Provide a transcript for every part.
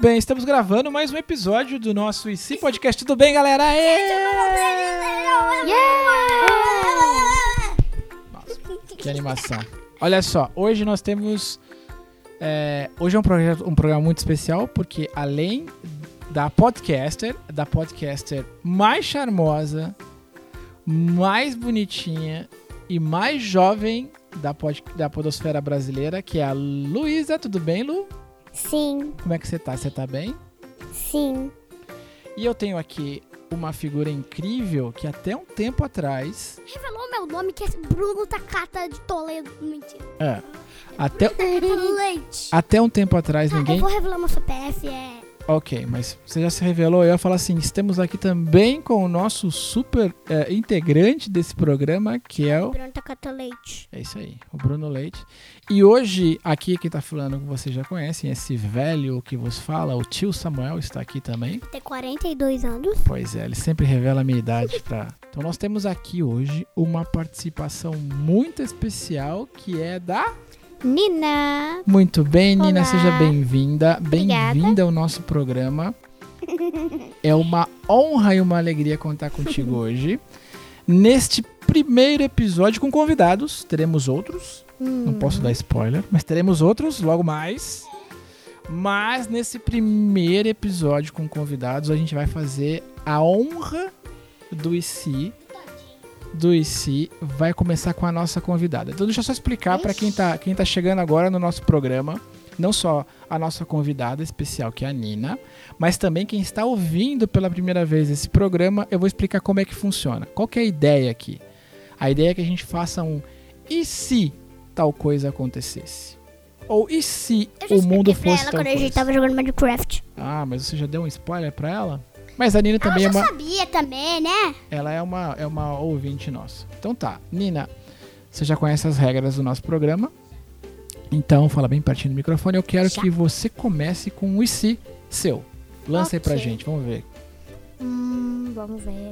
Bem, estamos gravando mais um episódio do nosso IC Podcast. Tudo bem, galera? Nossa, que animação. Olha só, hoje nós temos. é, hoje é um, projeto, um programa muito especial, porque além da podcaster, da podcaster mais charmosa, mais bonitinha e mais jovem da, pod, da podosfera brasileira, que é a Luísa. Tudo bem, Lu? Sim, Como é que você tá? Você tá bem? sim. E eu tenho aqui uma figura incrível que até um tempo atrás. Revelou meu nome que é Bruno Takata de Toledo. Mentira. É. Até, Leite. até um tempo atrás Ah, ninguém. Eu vou revelar meu CPF, é... Ok, mas você já se revelou. Eu ia falar assim: estamos aqui também com o nosso super é, integrante desse programa, que é o. Bruno Takata Leite. É isso aí, o Bruno Leite. E hoje, aqui quem tá falando, que vocês já conhecem, esse velho que vos fala, o tio Samuel, está aqui também. Tem 42 anos. Pois é, ele sempre revela a minha idade pra. Então nós temos aqui hoje uma participação muito especial que é da. Nina. Muito bem, Nina, Olá. seja bem-vinda. Bem-vinda ao nosso programa. É uma honra e uma alegria contar contigo hoje. Neste primeiro episódio com convidados, teremos outros. Não posso dar spoiler, mas teremos outros logo mais. Mas nesse primeiro episódio com convidados, a gente vai fazer a honra do IC. Do IC vai começar com a nossa convidada. Então deixa eu só explicar para quem tá, quem tá chegando agora no nosso programa, não só a nossa convidada especial, que é a Nina, mas também quem está ouvindo pela primeira vez esse programa, eu vou explicar como é que funciona. Qual que é a ideia aqui? A ideia é que a gente faça um e se tal coisa acontecesse? Ou e se o mundo expliquei pra fosse ela tal quando a gente coisa? tava jogando Minecraft. Ah, mas você já deu um spoiler pra ela? Mas a Nina também é uma, sabia também, né? ela é uma, é uma ouvinte nossa. Então tá, Nina, você já conhece as regras do nosso programa. Então, fala bem pertinho do microfone. Eu quero Já. que você comece com um e se seu. Lança aí pra gente, vamos ver. Hum, vamos ver.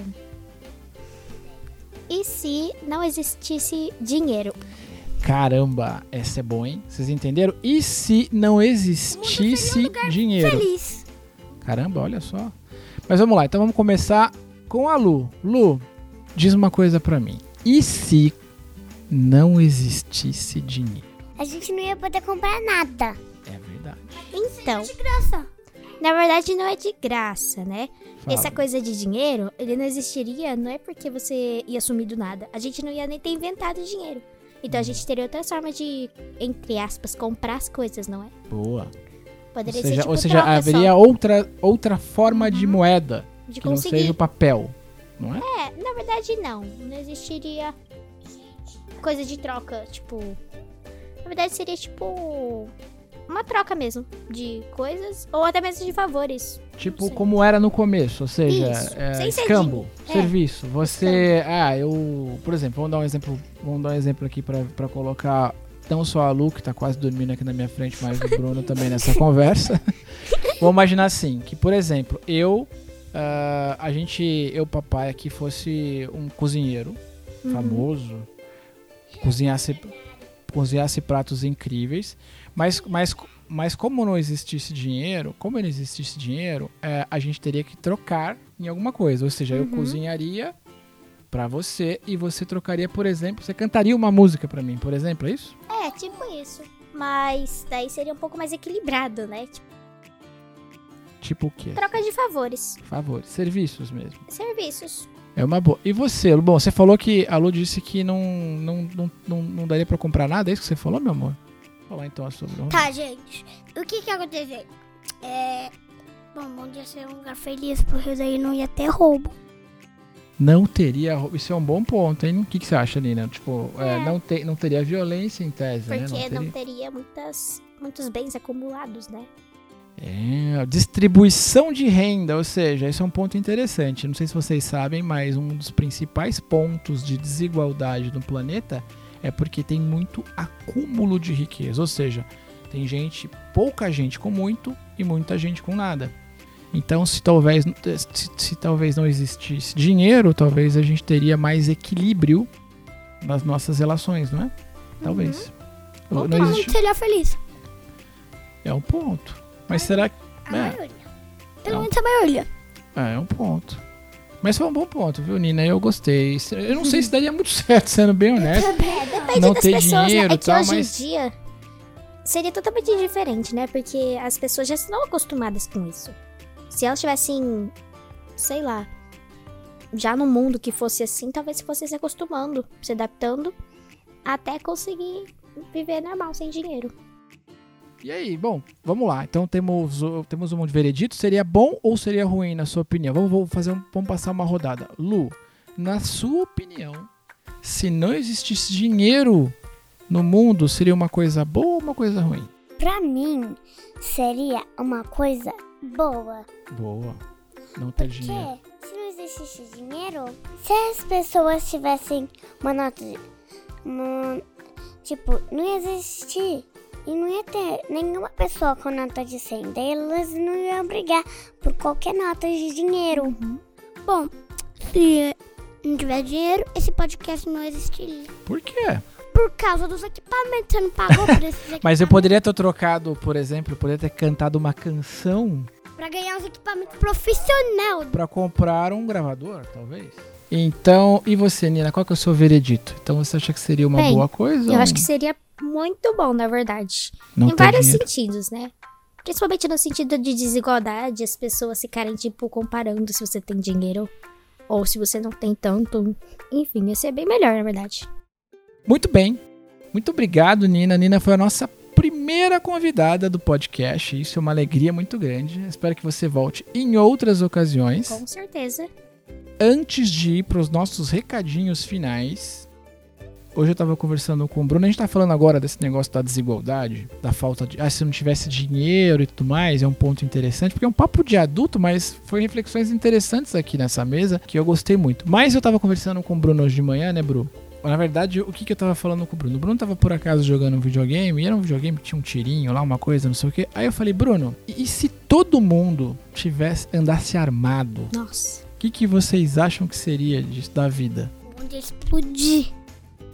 E se não existisse dinheiro? Caramba, essa é boa, hein? Vocês entenderam? E se não existisse dinheiro? Feliz. Caramba, olha só. Mas vamos lá, então vamos começar com a Lu. Lu, diz uma coisa pra mim. E se não existisse dinheiro? A gente não ia poder comprar nada. É verdade. Então, De graça. na verdade não é de graça, né? Fala. Essa coisa de dinheiro, ele não existiria, não é porque você ia sumir do nada. A gente não ia nem ter inventado dinheiro. Então a gente teria outras formas de, entre aspas, comprar as coisas, não é? Boa. Poderia Ou seja, ser tipo ou seja haveria só, outra, outra forma de moeda de que não conseguir. seja o papel, não é? É, na verdade não. Não existiria coisa de troca, tipo. Na verdade seria tipo. Uma troca mesmo de coisas ou até mesmo de favores. Tipo como era no começo, ou seja, é, escambo, é. serviço. Você, ah, eu, por exemplo, vamos dar um exemplo, vamos dar um exemplo aqui pra colocar não só a Lu que tá quase dormindo aqui na minha frente, mas o Bruno também nessa conversa. Vamos imaginar assim, que por exemplo, eu ah, a gente, eu papai aqui fosse um cozinheiro Uhum. famoso, cozinhasse, cozinhasse pratos incríveis, mas, mas, mas como não existisse dinheiro, como não existisse dinheiro, é, a gente teria que trocar em alguma coisa. Ou seja, eu Uhum. cozinharia pra você e você trocaria, por exemplo, você cantaria uma música pra mim, por exemplo, é isso? É, tipo isso. Mas daí seria um pouco mais equilibrado, né? Tipo, Tipo o quê? troca de favores. Favores, serviços mesmo. Serviços. É uma boa. E você? Bom, você falou que a Lu disse que não, não, não, não, não daria pra comprar nada, é isso que você falou, meu amor? Falar então sobre. Tá, gente. O que que aconteceu? É... Bom, o mundo ia ser um lugar feliz, porque daí não ia ter roubo. Não teria. Isso é um bom ponto, hein? O que, que você acha, Nina? Tipo, é, É. não, te, não teria violência em tese, né? Porque Não não teria. teria muitas, muitos bens acumulados, né? É, distribuição de renda, ou seja, esse é um ponto interessante. Não sei se vocês sabem, mas um dos principais pontos de desigualdade no planeta é porque tem muito acúmulo de riqueza. Ou seja, tem gente, pouca gente com muito e muita gente com nada. Então, se talvez, se, se talvez não existisse dinheiro, talvez a gente teria mais equilíbrio nas nossas relações, não é? Talvez. Ou Não existe. seria feliz. É um ponto. Mas será que. A É. maioria. Pelo Não. menos a maioria. É, é um ponto. Mas foi um bom ponto, viu, Nina? Eu gostei. Eu não sei se daria muito certo, sendo bem honesto. É, depende Não das ter pessoas, dinheiro né? É que tal, hoje mas- em dia seria totalmente diferente, né? Porque as pessoas já estão acostumadas com isso. Se elas tivessem, sei lá, já no mundo que fosse assim, talvez fosse se acostumando, se adaptando, até conseguir viver normal, sem dinheiro. E aí, bom, vamos lá. Então temos, o- temos um monte de veredito. Seria bom ou seria ruim, na sua opinião? Vamos, vamos fazer um, vamos passar uma rodada. Lu, na sua opinião, se não existisse dinheiro no mundo, seria uma coisa boa ou uma coisa ruim? Pra mim, seria uma coisa boa. Boa. Não ter dinheiro. Porque se não existisse dinheiro, se as pessoas tivessem uma nota de. uma- tipo, não ia existir. E não ia ter nenhuma pessoa com nota de 100. Daí elas não iam brigar por qualquer nota de dinheiro. Bom, se não tiver dinheiro, esse podcast não existiria. Por quê? Por causa dos equipamentos, você não pagou por esses equipamentos. Mas eu poderia ter trocado, por exemplo, eu poderia ter cantado uma canção Pra ganhar os equipamentos profissional. pra comprar um gravador, talvez. Então, e você, Nina, qual que é o seu veredito? Então você acha que seria uma Bem, boa coisa? Eu ou acho que seria muito bom, na verdade. não em vários dinheiro? sentidos, né? Principalmente no sentido de desigualdade, as pessoas ficarem, tipo, comparando se você tem dinheiro ou se você não tem tanto. Enfim, ia ser bem melhor, na verdade. Muito bem. Muito obrigado, Nina. Nina foi a nossa primeira convidada do podcast. Isso é uma alegria muito grande. Espero que você volte em outras ocasiões. Com certeza. Antes de ir para os nossos recadinhos finais, hoje eu estava conversando com o Bruno. A gente tá falando agora desse negócio da desigualdade, da falta de. Ah, se não tivesse dinheiro e tudo mais, é um ponto interessante, porque é um papo de adulto, mas foi reflexões interessantes aqui nessa mesa que eu gostei muito. Mas eu tava conversando com o Bruno hoje de manhã, né, Bruno? Na verdade, o que, que eu tava falando com o Bruno? O Bruno tava por acaso jogando um videogame, e era um videogame que tinha um tirinho lá, uma coisa, não sei o que. Aí eu falei, Bruno, e, se todo mundo tivesse andasse armado? Nossa. O que, que vocês acham que seria disso da vida? Onde explodir.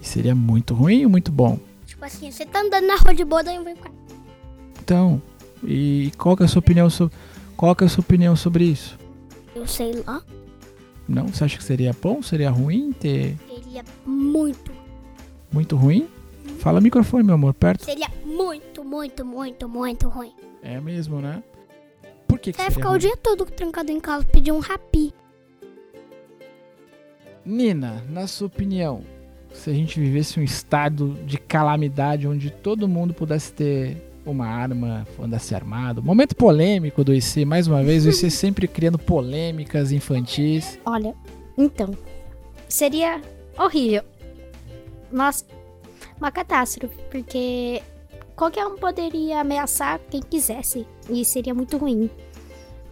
Seria muito ruim ou muito bom? Tipo assim, você tá andando na rua de boa, daí vem Então, e qual que é a sua opinião sobre qual que é a sua opinião sobre isso? Eu sei lá. Não, você acha que seria bom? Seria ruim ter Seria muito. muito ruim? Fala microfone, meu amor, perto. Seria muito, muito, muito, muito ruim. É mesmo, né? Por que, que Você vai ficar o ruim? dia todo trancado em casa, pedir um rapi. Nina, na sua opinião, se a gente vivesse um estado de calamidade onde todo mundo pudesse ter uma arma, andasse armado, momento polêmico do IC, mais uma vez, o IC sempre criando polêmicas infantis. Olha, então. Seria horrível. Nossa, uma catástrofe, porque qualquer um poderia ameaçar quem quisesse. E seria muito ruim.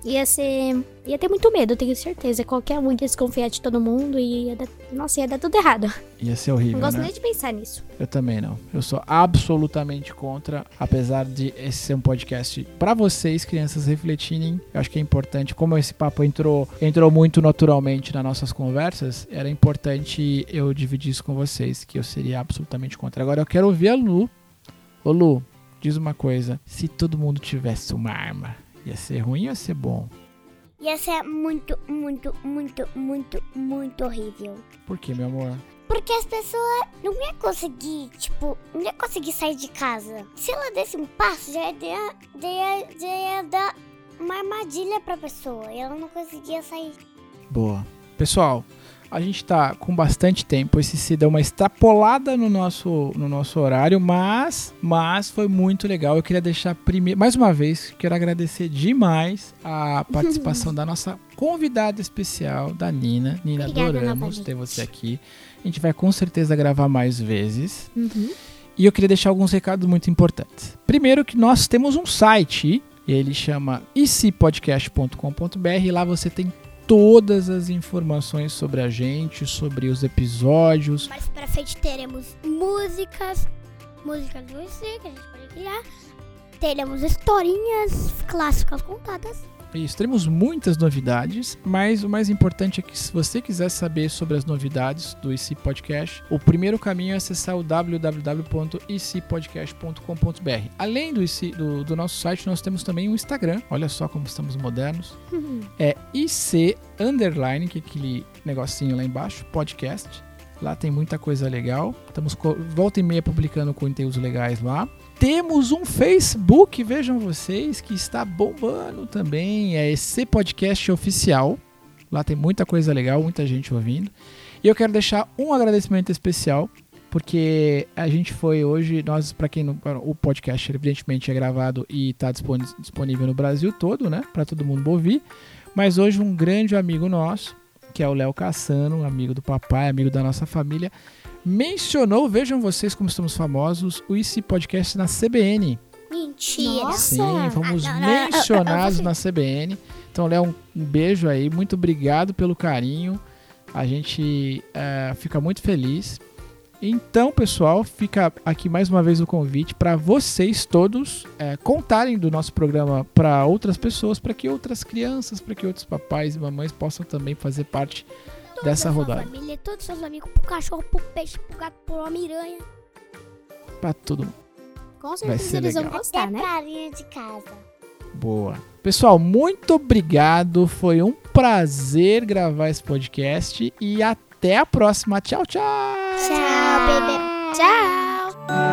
Ia ser. Ia ter muito medo, tenho certeza. Qualquer um ia desconfiar de todo mundo e ia dar. Nossa, ia dar tudo errado. Ia ser horrível, Não gosto né? nem de pensar nisso. Eu também não. Eu sou absolutamente contra, apesar de esse ser um podcast para vocês, crianças, refletirem. Eu acho que é importante, como esse papo entrou, entrou muito naturalmente nas nossas conversas, era importante eu dividir isso com vocês, que eu seria absolutamente contra. Agora eu quero ouvir a Lu. Ô Lu, diz uma coisa. Se todo mundo tivesse uma arma, ia ser ruim ou ia ser bom? Ia ser muito, muito, muito, muito, muito horrível. Por quê, meu amor? Porque as pessoas não iam conseguir, tipo, não ia conseguir sair de casa. Se ela desse um passo, já ia, já ia, já ia dar uma armadilha pra pessoa. E ela não conseguia sair. Boa. Pessoal, a gente tá com bastante tempo. Esse se deu uma extrapolada no nosso, no nosso horário, mas, mas foi muito legal. Eu queria deixar primeiro, mais uma vez, quero agradecer demais a participação da nossa convidada especial, da Nina. Nina, Obrigada adoramos ter você aqui. A gente vai com certeza gravar mais vezes. Uhum. E eu queria deixar alguns recados muito importantes. Primeiro que nós temos um site, ele chama icpodcast.com.br, lá você tem todas as informações sobre a gente, sobre os episódios. Mais pra frente teremos músicas, músicas do que a gente pode criar. Teremos historinhas clássicas contadas. Isso, teremos muitas novidades, mas o mais importante é que se você quiser saber sobre as novidades do IC Podcast, o primeiro caminho é acessar o www.icpodcast.com.br. Além do, IC, do, do nosso site, nós temos também um Instagram. Olha só como estamos modernos. É IC Underline, que é aquele negocinho lá embaixo, podcast. Lá tem muita coisa legal. Estamos volta e meia publicando conteúdos legais lá. Temos um Facebook, vejam vocês, que está bombando também. É esse podcast oficial. Lá tem muita coisa legal, muita gente ouvindo. E eu quero deixar um agradecimento especial, porque a gente foi hoje, nós, para quem não. O podcast, evidentemente, é gravado e está disponível no Brasil todo, né? Para todo mundo ouvir. Mas hoje, um grande amigo nosso, que é o Léo Cassano, amigo do papai, amigo da nossa família, mencionou, vejam vocês como estamos famosos, o IC Podcast na CBN. Mentira. Nossa. Sim, fomos Ah, não, não, eu- eu- eu mencionados na CBN. Então, Léo, um, um beijo aí, muito obrigado pelo carinho. A gente eh, fica muito feliz. Então, pessoal, fica aqui mais uma vez o convite para vocês todos eh, contarem do nosso programa para outras pessoas, para que outras crianças, para que outros papais e mamães possam também fazer parte dessa rodada. família, todos os seus amigos, pro cachorro, pro peixe, pro gato, pro miranha. Para todo mundo. Com Vai certeza ser eles vão legal. gostar, Até né? pra linha de casa. Boa. Pessoal, muito obrigado. Foi um prazer gravar esse podcast e até a próxima. Tchau, tchau. Tchau, bebê. Tchau!